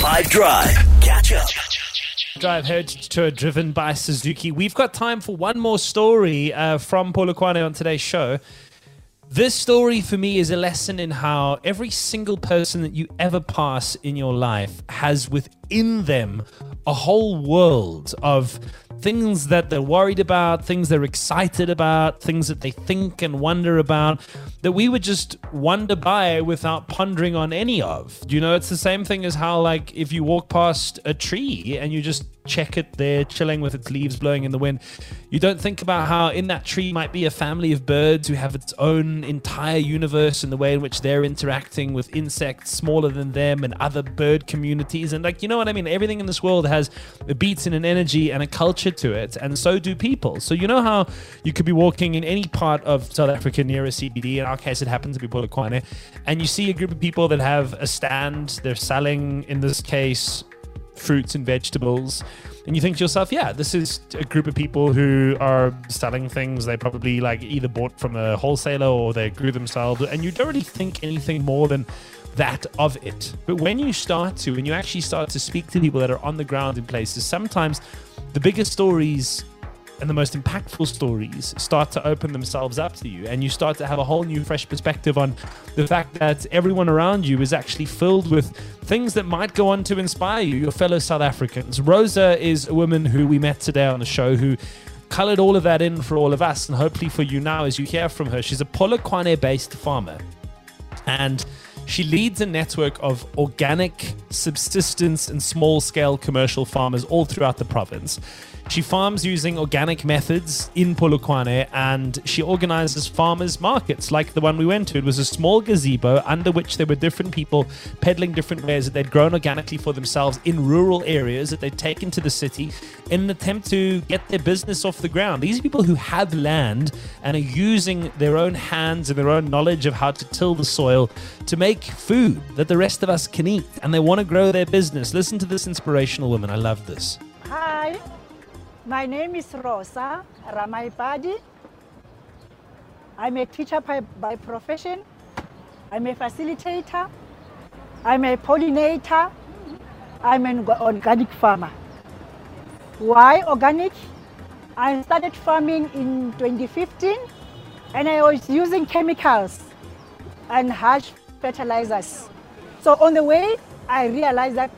5 Drive. Catch up. Drive Heritage Tour driven by Suzuki. We've got time for one more story uh, from Polokwane on today's show. This story for me is a lesson in how every single person that you ever pass in your life has within them a whole world of things that they're worried about, things they're excited about, things that they think and wonder about that we would just wonder by without pondering on any of. You know, it's the same thing as how, like, if you walk past a tree and you just check it there, chilling with its leaves blowing in the wind, you don't think about how in that tree might be a family of birds who have its own entire universe and the way in which they're interacting with insects smaller than them and other bird communities. And, like, you know what I mean? Everything in this world has a beat and an energy and a culture to it, and so do people. So, you know how you could be walking in any part of South Africa near a CBD, in our case, it happens to be Polokwane, and you see a group of people that have a stand, they're selling, in this case, fruits and vegetables. And you think to yourself, yeah, this is a group of people who are selling things they probably like either bought from a wholesaler or they grew themselves. And you don't really think anything more than that of it. But when you start to, when you actually start to speak to people that are on the ground in places, sometimes the biggest stories and the most impactful stories start to open themselves up to you and you start to have a whole new fresh perspective on the fact that everyone around you is actually filled with things that might go on to inspire you. Your fellow south africans. Rosa is a woman who we met today on the show who colored all of that in for all of us and hopefully for you now as you hear from her. She's a polokwane based farmer. And she leads a network of organic subsistence and small scale commercial farmers all throughout the province. She farms using organic methods in Polokwane and she organizes farmers markets like the one we went to. It was a small gazebo under which there were different people peddling different wares that they'd grown organically for themselves in rural areas that they'd taken to the city in an attempt to get their business off the ground. These are people who have land and are using their own hands and their own knowledge of how to till the soil to make food that the rest of us can eat and they want to grow their business. Listen to this inspirational woman. I love this. Hi, my name is Rosa Ramaipadi. I'm a teacher by, by profession. I'm a facilitator. I'm a pollinator. I'm an organic farmer. Why organic? I started farming in 2015 and I was using chemicals and harsh fertilizers. So on the way, I realized that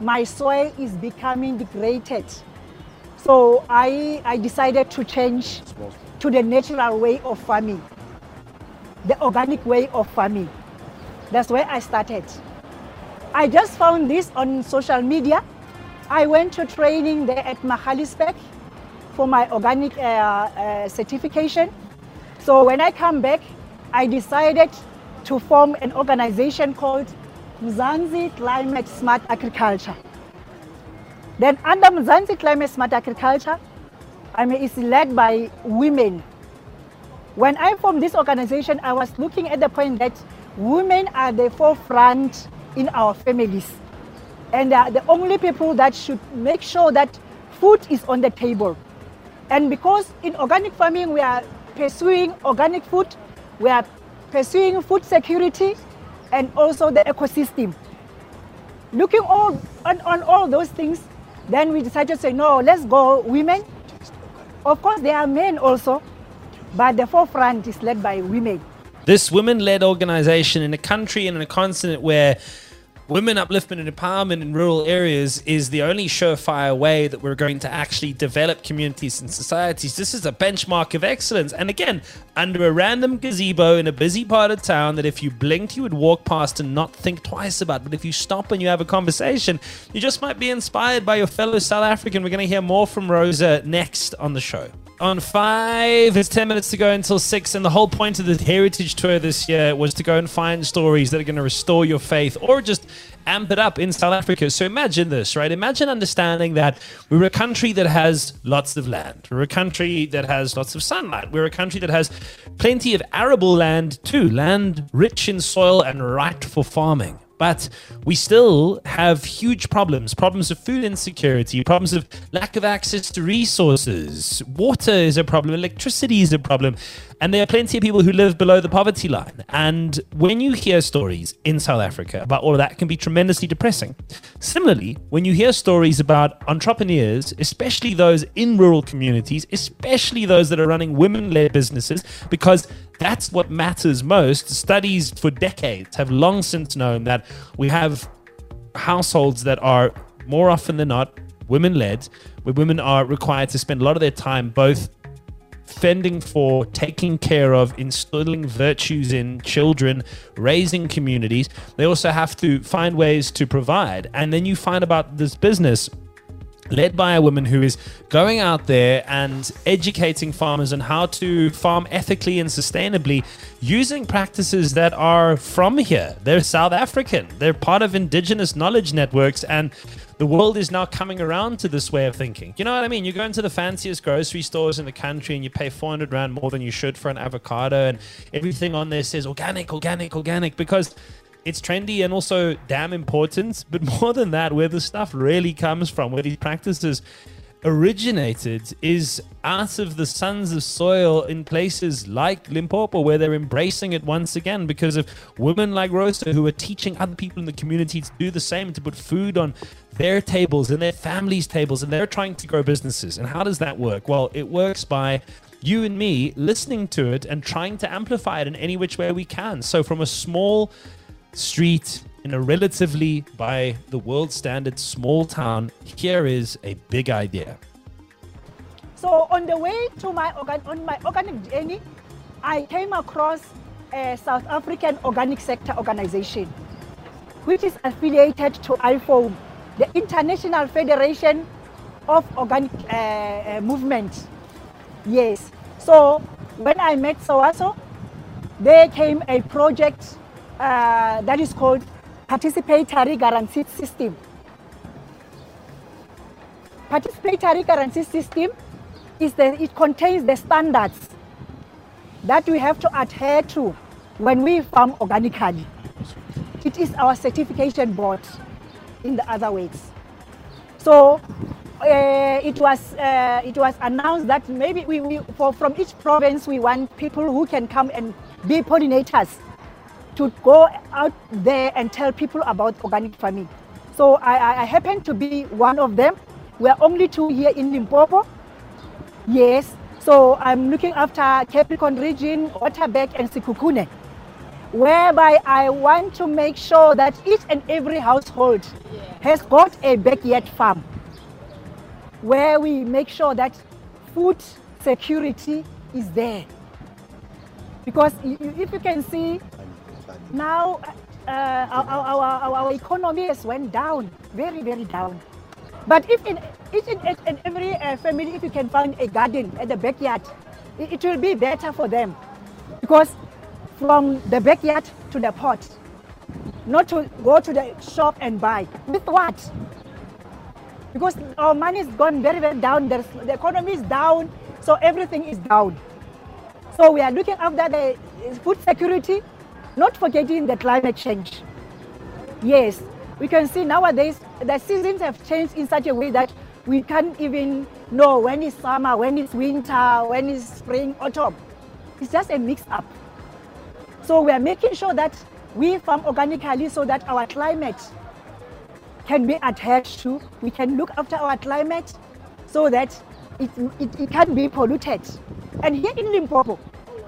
my soil is becoming degraded. So I, I decided to change to the natural way of farming, the organic way of farming. That's where I started. I just found this on social media. I went to training there at Magaliesburg for my organic uh, uh, certification. So when I come back, I decided to form an organization called Mzansi Climate Smart Agriculture. Then under Mzansi Climate Smart Agriculture, I mean, it's led by women. When I formed this organization, I was looking at the point that women are the forefront in our families. And they are the only people that should make sure that food is on the table. And because in organic farming, we are pursuing organic food, we are pursuing food security and also the ecosystem. Looking all, on, on all those things, then we decided to say, no, let's go women. Of course, there are men also, but the forefront is led by women. This women led organization in a country and in a continent where women upliftment and empowerment in rural areas is the only surefire way that we're going to actually develop communities and societies. This is a benchmark of excellence. And again, under a random gazebo in a busy part of town that if you blinked, you would walk past and not think twice about. But if you stop and you have a conversation, you just might be inspired by your fellow South African. We're going to hear more from Rosa next on the show on five. It's 10 minutes to go until six. And the whole point of the Heritage Tour this year was to go and find stories that are going to restore your faith or just amp it up in South Africa. So imagine this, right? Imagine understanding that we're a country that has lots of land. We're a country that has lots of sunlight. We're a country that has plenty of arable land too, land rich in soil and right for farming. But we still have huge problems problems of food insecurity, problems of lack of access to resources. Water is a problem, electricity is a problem. And there are plenty of people who live below the poverty line. And when you hear stories in South Africa about all of that, can be tremendously depressing. Similarly, when you hear stories about entrepreneurs, especially those in rural communities, especially those that are running women led businesses, because that's what matters most. Studies for decades have long since known that we have households that are more often than not women led, where women are required to spend a lot of their time both fending for, taking care of, instilling virtues in children, raising communities. They also have to find ways to provide. And then you find about this business led by a woman who is going out there and educating farmers on how to farm ethically and sustainably using practices that are from here. They're South African, they're part of indigenous knowledge networks, and the world is now coming around to this way of thinking. You know what I mean? You go into the fanciest grocery stores in the country and you pay 400 Rand more than you should for an avocado, and everything on there says organic, organic, organic, because it's trendy and also damn important. But more than that, where the stuff really comes from, where these practices originated, is out of the sons of soil in places like Limpopo, where they're embracing it once again because of women like Rosa who are teaching other people in the community to do the same, to put food on their tables and their families' tables, and they're trying to grow businesses. And how does that work? Well, it works by you and me listening to it and trying to amplify it in any which way we can. So, from a small street in a relatively, by the world standard, small town, here is a big idea. So on the way to my organ- on my organic journey, I came across a South African organic sector organization, which is affiliated to IFOAM, the International Federation of Organic uh, uh, Movement. Yes. So when I met SAOSO, there came a project uh, that is called Participatory guarantee System. Participatory guarantee System is the, it contains the standards that we have to adhere to when we farm organically. It is our certification board in the other ways. So uh, it was uh, it was announced that maybe we, we for, from each province we want people who can come and be pollinators to go out there and tell people about organic farming. So I, I happen to be one of them. We are only two here in Limpopo. Yes. So I'm looking after Capricorn region, Waterberg and Sekhukhune, whereby I want to make sure that each and every household has got a backyard farm where we make sure that food security is there. Because if you can see now uh, our, our, our, economy has went down, very, very down. But if in each and every uh, family, if you can find a garden at the backyard, it, it will be better for them. Because from the backyard to the pot, not to go to the shop and buy. With what? Because our money is gone very, very down. There's, the economy is down, so everything is down. So we are looking after the food security, not forgetting the climate change. Yes, we can see nowadays the seasons have changed in such a way that we can't even know when is summer, when is winter, when is spring, autumn. It's just a mix up. So we are making sure that we farm organically so that our climate can be adhered to. We can look after our climate so that it, it, it can be polluted. And here in Limpopo,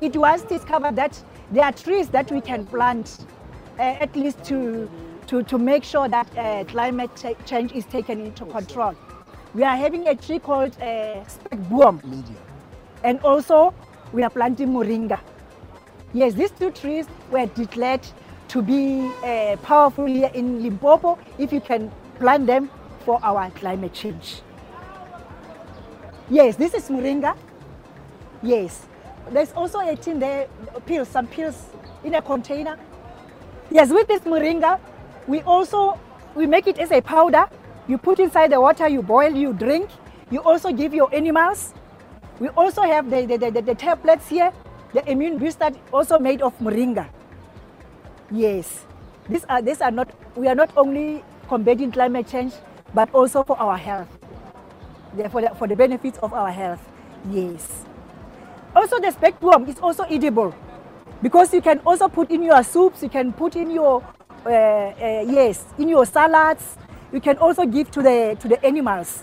it was discovered that there are trees that we can plant uh, at least to, to, to make sure that uh, climate change is taken into control. We are having a tree called uh, spekboom. And also, we are planting moringa. Yes, these two trees were declared to be uh, powerful here in Limpopo if you can plant them for our climate change. Yes, this is moringa. Yes. There's also a tin there, pills, some pills in a container. Yes, with this moringa, we also we make it as a powder. You put inside the water, you boil, you drink. You also give your animals. We also have the, the, the, the tablets here, the immune booster also made of moringa. Yes. These are, these are not, we are not only combating climate change, but also for our health, for the, for the benefits of our health. Yes. Also, the spekboom is also edible because you can also put in your soups, you can put in your, uh, uh, yes, in your salads. You can also give to the, to the animals.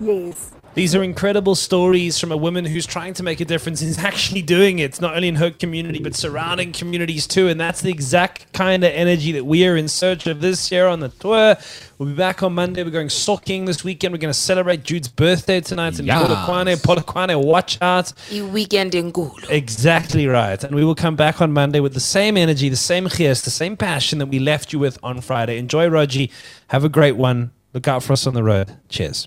Yes. These are incredible stories from a woman who's trying to make a difference and is actually doing it, not only in her community, but surrounding communities too. And that's the exact kind of energy that we are in search of this year on the tour. We'll be back on Monday. We're going socking this weekend. We're going to celebrate Jude's birthday tonight in Yes. Polokwane. Polokwane, watch out. I-weekend enkulu. Exactly right. And we will come back on Monday with the same energy, the same gears, the same passion that we left you with on Friday. Enjoy, Rogie. Have a great one. Look out for us on the road. Cheers.